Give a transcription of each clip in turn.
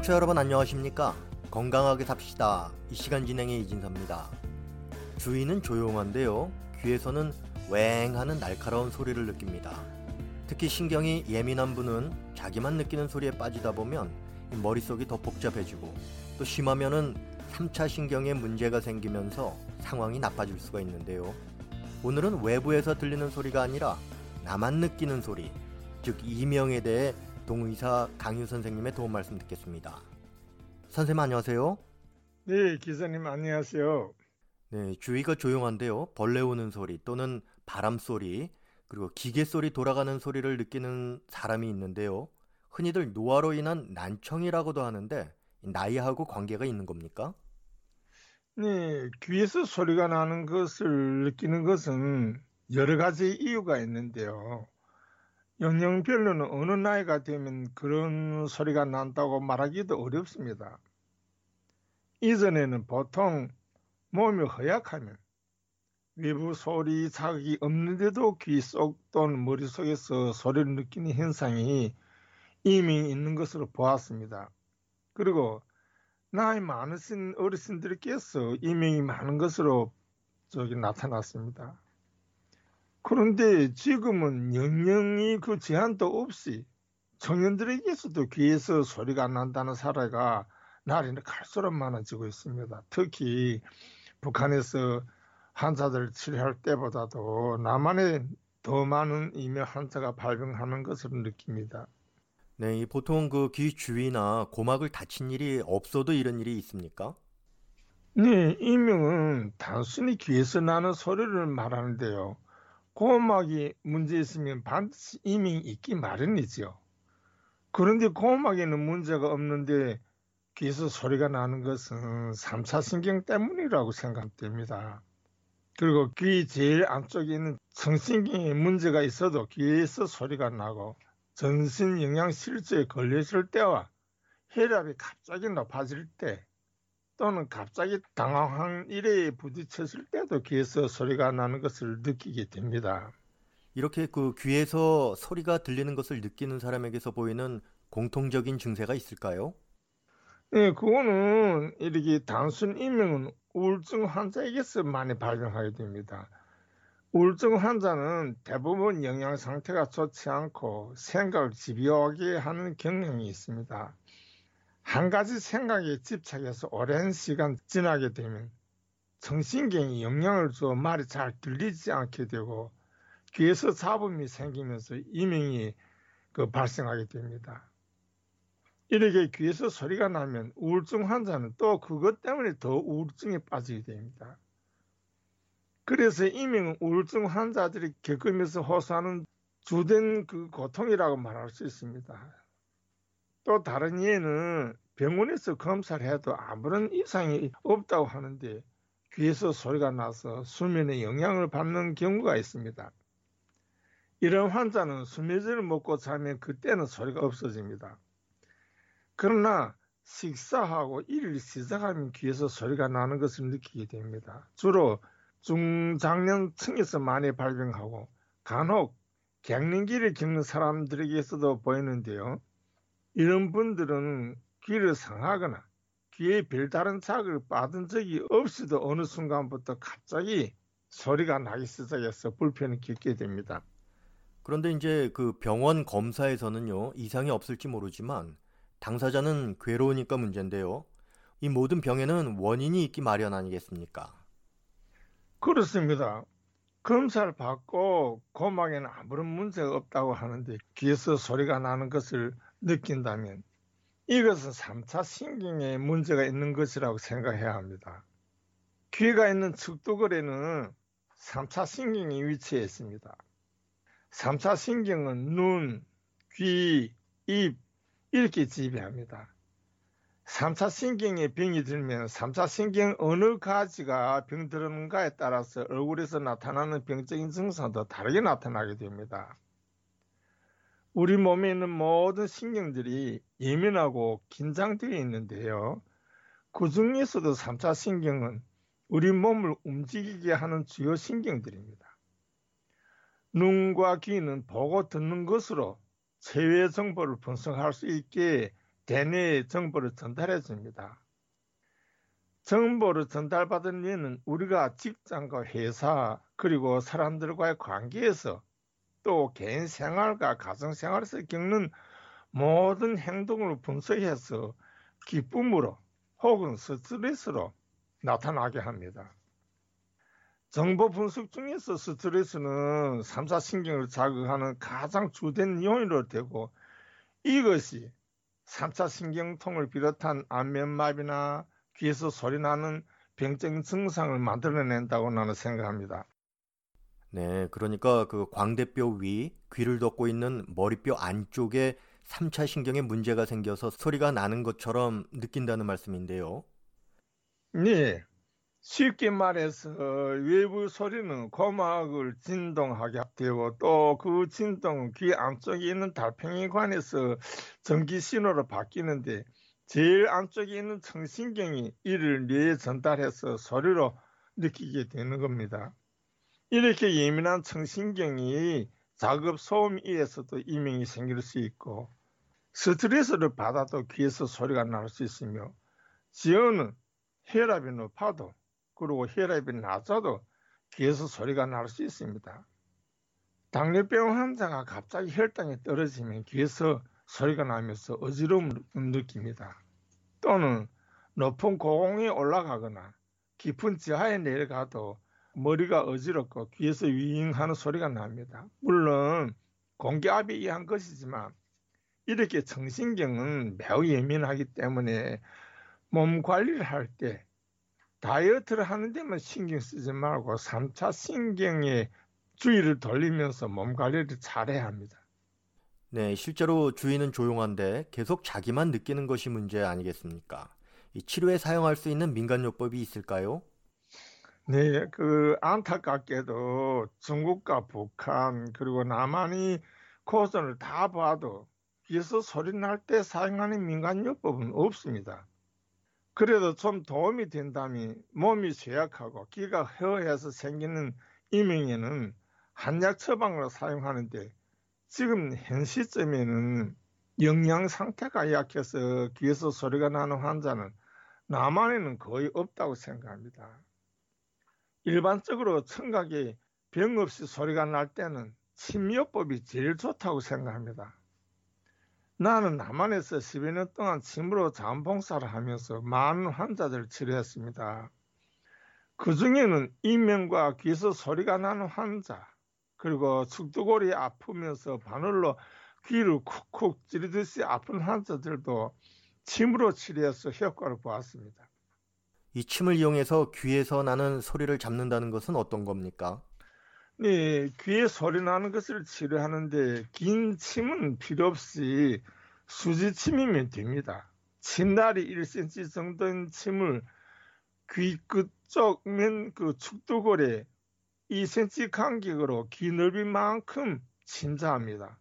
청취자 여러분 안녕하십니까? 건강하게 삽시다. 이 시간 진행의 이진섭입니다. 주위는 조용한데요. 귀에서는 웽 하는 날카로운 소리를 느낍니다. 특히 신경이 예민한 분은 자기만 느끼는 소리에 빠지다 보면 머릿속이 더 복잡해지고 또 심하면은 3차 신경에 문제가 생기면서 상황이 나빠질 수가 있는데요. 오늘은 외부에서 들리는 소리가 아니라 나만 느끼는 소리, 즉 이명에 대해 동의사 강유 선생님의 도움 말씀 듣겠습니다. 선생님 안녕하세요. 네, 기사님 안녕하세요. 네, 주위가 조용한데요. 벌레 우는 소리 또는 바람 소리 그리고 기계 소리 돌아가는 소리를 느끼는 사람이 있는데요. 흔히들 노화로 인한 난청이라고도 하는데 나이하고 관계가 있는 겁니까? 네, 귀에서 소리가 나는 것을 느끼는 것은 여러 가지 이유가 있는데요. 연령별로는 어느 나이가 되면 그런 소리가 난다고 말하기도 어렵습니다. 이전에는 보통 몸이 허약하면 외부 소리 자극이 없는데도 귀 속 또는 머릿속에서 소리를 느끼는 현상이 이미 있는 것으로 보았습니다. 그리고 나이 많으신 어르신들께서 이명이 많은 것으로 저기 나타났습니다. 그런데 지금은 영영이 그 제한도 없이 청년들에게서도 귀에서 소리가 안 난다는 사례가 날이 갈수록 많아지고 있습니다. 특히 북한에서 환자들 치료할 때보다도 남한에 더 많은 이명 환자가 발병하는 것을 느낍니다. 네, 보통 그 귀 주위나 고막을 다친 일이 없어도 이런 일이 있습니까? 네, 이명은 단순히 귀에서 나는 소리를 말하는데요. 고막이 문제 있으면 반드시 이명이 있기 마련이죠. 그런데 고막에는 문제가 없는데 귀에서 소리가 나는 것은 3차 신경 때문이라고 생각됩니다. 그리고 귀 제일 안쪽에 있는 청신경에 문제가 있어도 귀에서 소리가 나고 전신 영양 실조에 걸렸을 때와 혈압이 갑자기 높아질 때 또는 갑자기 당황한 일에 부딪혔을 때도 귀에서 소리가 나는 것을 느끼게 됩니다. 이렇게 그 귀에서 소리가 들리는 것을 느끼는 사람에게서 보이는 공통적인 증세가 있을까요? 네, 그거는 이렇게 단순 이명은 우울증 환자에게서 많이 발병하게 됩니다. 우울증 환자는 대부분 영양 상태가 좋지 않고 생각을 집요하게 하는 경향이 있습니다. 한 가지 생각에 집착해서 오랜 시간 지나게 되면 정신경이 영향을 줘 말이 잘 들리지 않게 되고 귀에서 잡음이 생기면서 이명이 그 발생하게 됩니다. 이렇게 귀에서 소리가 나면 우울증 환자는 또 그것 때문에 더 우울증에 빠지게 됩니다. 그래서 이명 우울증 환자들이 겪으면서 호소하는 주된 그 고통이라고 말할 수 있습니다. 또 다른 예는 병원에서 검사를 해도 아무런 이상이 없다고 하는데 귀에서 소리가 나서 수면에 영향을 받는 경우가 있습니다. 이런 환자는 수면제를 먹고 자면 그때는 소리가 없어집니다. 그러나 식사하고 일을 시작하면 귀에서 소리가 나는 것을 느끼게 됩니다. 주로 중장년층에서 많이 발병하고 간혹 갱년기를 겪는 사람들에게서도 보이는데요. 이런 분들은 귀를 상하거나 귀에 별다른 자극을 받은 적이 없이도 어느 순간부터 갑자기 소리가 나기 시작해서 불편을 겪게 됩니다. 그런데 이제 그 병원 검사에서는요, 이상이 없을지 모르지만 당사자는 괴로우니까 문제인데요. 이 모든 병에는 원인이 있기 마련 아니겠습니까? 그렇습니다. 검사를 받고 고막에는 아무런 문제가 없다고 하는데 귀에서 소리가 나는 것을 느낀다면 이것은 3차 신경에 문제가 있는 것이라고 생각해야 합니다. 귀가 있는 측두걸에는 3차 신경이 위치해 있습니다. 3차 신경은 눈, 귀, 입 이렇게 지배합니다. 3차 신경에 병이 들면 3차 신경 어느 가지가 병들었는가에 따라서 얼굴에서 나타나는 병적인 증상도 다르게 나타나게 됩니다. 우리 몸에 있는 모든 신경들이 예민하고 긴장되어 있는데요. 그 중에서도 3차 신경은 우리 몸을 움직이게 하는 주요 신경들입니다. 눈과 귀는 보고 듣는 것으로 체외 정보를 분석할 수 있게 대뇌에 정보를 전달해 줍니다. 정보를 전달받은 뇌는 우리가 직장과 회사 그리고 사람들과의 관계에서 또 개인 생활과 가정 생활에서 겪는 모든 행동을 분석해서 기쁨으로 혹은 스트레스로 나타나게 합니다. 정보 분석 중에서 스트레스는 3사 신경을 자극하는 가장 주된 요인으로 되고 이것이 3차 신경통을 비롯한 안면마비나 귀에서 소리 나는 병적 증상을 만들어낸다고 나는 생각합니다. 네, 그러니까 그 광대뼈 위, 귀를 덮고 있는 머리뼈 안쪽에 3차 신경에 문제가 생겨서 소리가 나는 것처럼 느낀다는 말씀인데요. 네. 쉽게 말해서 외부 소리는 고막을 진동하게 되고 또 그 진동은 귀 안쪽에 있는 달팽이관에서 전기 신호로 바뀌는데 제일 안쪽에 있는 청신경이 이를 뇌에 전달해서 소리로 느끼게 되는 겁니다. 이렇게 예민한 청신경이 자급 소음에 의해서도 이명이 생길 수 있고 스트레스를 받아도 귀에서 소리가 날 수 있으며 지어는 혈압이 높아도 그리고 혈압이 낮아도 귀에서 소리가 날 수 있습니다. 당뇨병 환자가 갑자기 혈당이 떨어지면 귀에서 소리가 나면서 어지러움을 느낍니다. 또는 높은 고공에 올라가거나 깊은 지하에 내려가도 머리가 어지럽고 귀에서 윙하는 소리가 납니다. 물론 공기압에 의한 것이지만 이렇게 정신경은 매우 예민하기 때문에 몸 관리를 할 때 다이어트를 하는 데만 신경 쓰지 말고 3차 신경에 주의를 돌리면서 몸 관리를 잘해야 합니다. 네, 실제로 주인은 조용한데 계속 자기만 느끼는 것이 문제 아니겠습니까? 이 치료에 사용할 수 있는 민간요법이 있을까요? 네, 그 안타깝게도 중국과 북한 그리고 남한이 고전을 다 봐도 귀에서 소리 날 때 사용하는 민간요법은 없습니다. 그래도 좀 도움이 된다면 몸이 쇠약하고 귀가 허해서 생기는 이명에는 한약 처방으로 사용하는데 지금 현 시점에는 영양 상태가 약해서 귀에서 소리가 나는 환자는 남한에는 거의 없다고 생각합니다. 일반적으로 청각이 병 없이 소리가 날 때는 침요법이 제일 좋다고 생각합니다. 나는 남한에서 12년 동안 침으로 자원봉사를 하면서 많은 환자들을 치료했습니다. 그 중에는 이명과 귀에서 소리가 나는 환자, 그리고 축두골이 아프면서 바늘로 귀를 쿡쿡 찌르듯이 아픈 환자들도 침으로 치료해서 효과를 보았습니다. 이 침을 이용해서 귀에서 나는 소리를 잡는다는 것은 어떤 겁니까? 네, 귀에 소리 나는 것을 치료하는데 긴 침은 필요 없이 수지침이면 됩니다. 침날이 1cm 정도인 침을 귀 끝쪽 면 그 축두골에 2cm 간격으로 귀 넓이만큼 침자합니다.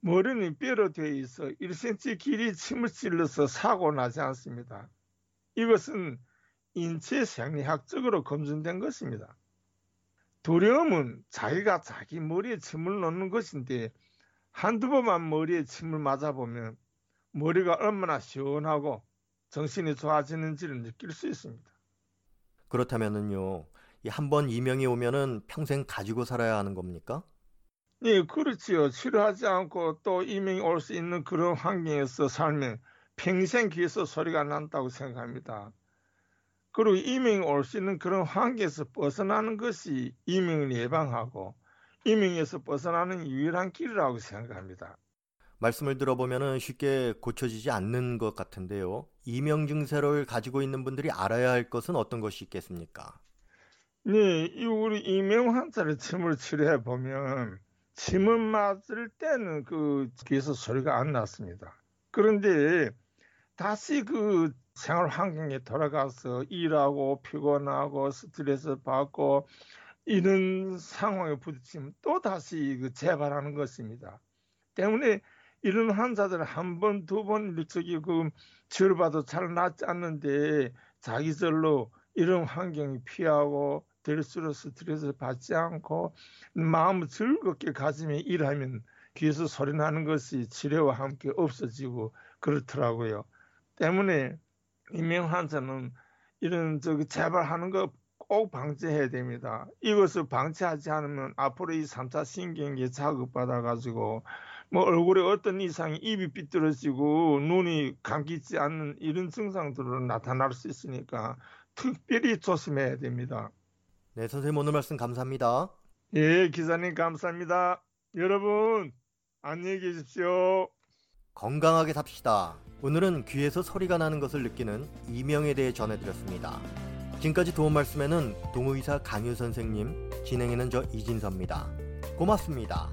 머리는 뼈로 되어 있어 1cm 길이 침을 찔러서 사고 나지 않습니다. 이것은 인체 생리학적으로 검증된 것입니다. 두려움은 자기가 자기 머리에 침을 넣는 것인데 한두 번만 머리에 침을 맞아보면 머리가 얼마나 시원하고 정신이 좋아지는지를 느낄 수 있습니다. 그렇다면은요, 한 번 이명이 오면은 평생 가지고 살아야 하는 겁니까? 네, 그렇지요. 치료하지 않고 또 이명이 올 수 있는 그런 환경에서 살면 평생 귀에서 소리가 난다고 생각합니다. 그리고 이명이 올 수 있는 그런 환경에서 벗어나는 것이 이명을 예방하고 이명에서 벗어나는 유일한 길이라고 생각합니다. 말씀을 들어보면 쉽게 고쳐지지 않는 것 같은데요. 이명 증세를 가지고 있는 분들이 알아야 할 것은 어떤 것이 있겠습니까? 네, 우리 이명 환자를 침을 치료해 보면 침을 맞을 때는 그 귀에서 소리가 안 났습니다. 그런데 다시 그 생활 환경에 돌아가서 일하고 피곤하고 스트레스 받고 이런 상황에 부딪히면 또 다시 그 재발하는 것입니다. 때문에 이런 환자들 한 번, 두 번, 저기 그 치료받아도 잘 낫지 않는데 자기 절로 이런 환경이 피하고 될수록 스트레스 받지 않고 마음을 즐겁게 가지며 일하면 귀에서 소리 나는 것이 치료와 함께 없어지고 그렇더라고요. 때문에 이명 환자는 이런 저기 재발하는 거 꼭 방지해야 됩니다. 이것을 방치하지 않으면 앞으로 이 3차 신경계 자극받아 가지고 뭐 얼굴에 어떤 이상이 입이 삐뚤어지고 눈이 감기지 않는 이런 증상들로 나타날 수 있으니까 특별히 조심해야 됩니다. 네, 선생님 오늘 말씀 감사합니다. 예, 기자님 감사합니다. 여러분 안녕히 계십시오. 건강하게 삽시다. 오늘은 귀에서 소리가 나는 것을 느끼는 이명에 대해 전해드렸습니다. 지금까지 도움 말씀에는 동의사 강유 선생님, 진행에는 저 이진서입니다. 고맙습니다.